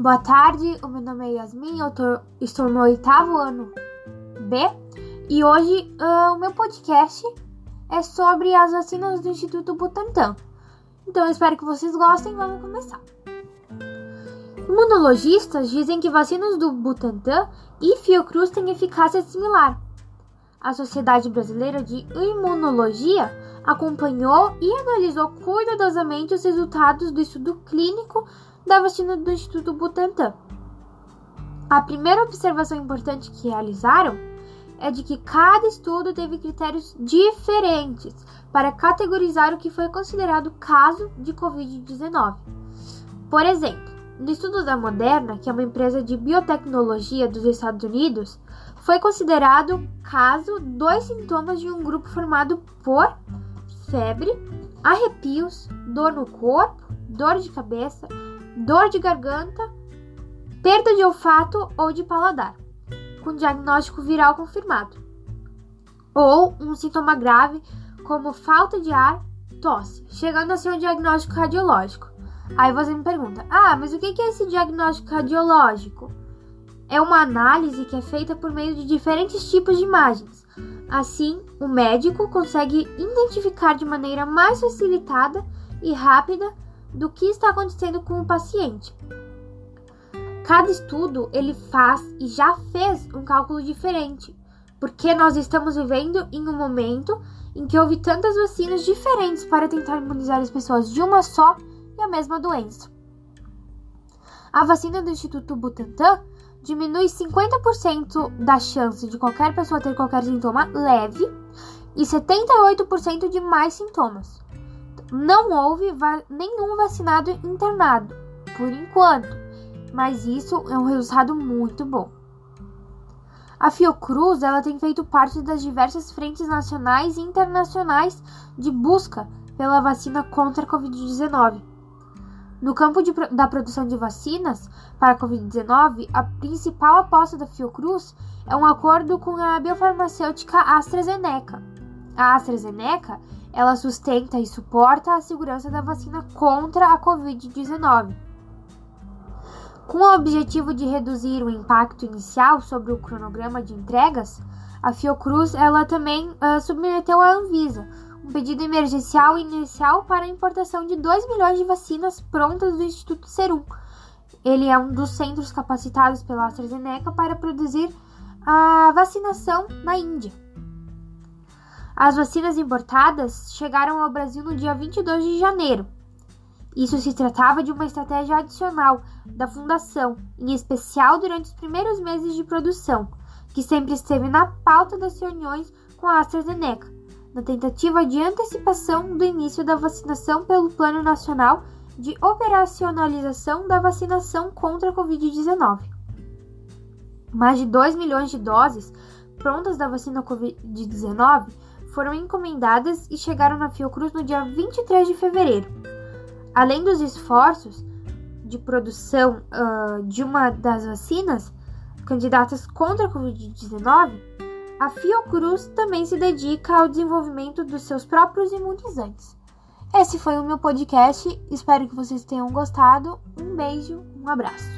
Boa tarde, o meu nome é Yasmin, eu tô, estou no oitavo ano B e hoje uh, o meu podcast é sobre as vacinas do Instituto Butantan. Então eu espero que vocês gostem, vamos começar. Imunologistas dizem que vacinas do Butantan e Fiocruz têm eficácia similar. A Sociedade Brasileira de Imunologia acompanhou e analisou cuidadosamente os resultados do estudo clínico da vacina do Instituto Butantan. A primeira observação importante que realizaram é de que cada estudo teve critérios diferentes para categorizar o que foi considerado caso de Covid-19. Por exemplo, no estudo da Moderna, que é uma empresa de biotecnologia dos Estados Unidos, foi considerado caso dois sintomas de um grupo formado por febre, arrepios, dor no corpo, dor de cabeça, dor de garganta, perda de olfato ou de paladar, com diagnóstico viral confirmado, ou um sintoma grave como falta de ar, tosse, chegando a ser um diagnóstico radiológico. Aí você me pergunta: ah, mas o que é esse diagnóstico radiológico? É uma análise que é feita por meio de diferentes tipos de imagens. Assim, o médico consegue identificar de maneira mais facilitada e rápida do que está acontecendo com o paciente. Cada estudo ele faz e já fez um cálculo diferente, porque nós estamos vivendo em um momento em que houve tantas vacinas diferentes para tentar imunizar as pessoas de uma só e a mesma doença. A vacina do Instituto Butantan diminui 50% da chance de qualquer pessoa ter qualquer sintoma leve e 78% de mais sintomas. Não houve va nenhum vacinado internado, por enquanto, mas isso é um resultado muito bom. A Fiocruz ela tem feito parte das diversas frentes nacionais e internacionais de busca pela vacina contra a Covid-19. No campo de, da produção de vacinas para a Covid-19, a principal aposta da Fiocruz é um acordo com a biofarmacêutica AstraZeneca. A AstraZeneca ela sustenta e suporta a segurança da vacina contra a Covid-19. Com o objetivo de reduzir o impacto inicial sobre o cronograma de entregas, a Fiocruz ela também uh, submeteu à Anvisa um pedido emergencial inicial para a importação de 2 milhões de vacinas prontas do Instituto Serum. Ele é um dos centros capacitados pela AstraZeneca para produzir a vacinação na Índia. As vacinas importadas chegaram ao Brasil no dia 22 de janeiro. Isso se tratava de uma estratégia adicional da Fundação, em especial durante os primeiros meses de produção, que sempre esteve na pauta das reuniões com a AstraZeneca na tentativa de antecipação do início da vacinação pelo Plano Nacional de Operacionalização da Vacinação contra a Covid-19. Mais de 2 milhões de doses prontas da vacina Covid-19 foram encomendadas e chegaram na Fiocruz no dia 23 de fevereiro. Além dos esforços de produção uh, de uma das vacinas candidatas contra a Covid-19, a Fiocruz também se dedica ao desenvolvimento dos seus próprios imunizantes. Esse foi o meu podcast, espero que vocês tenham gostado. Um beijo, um abraço.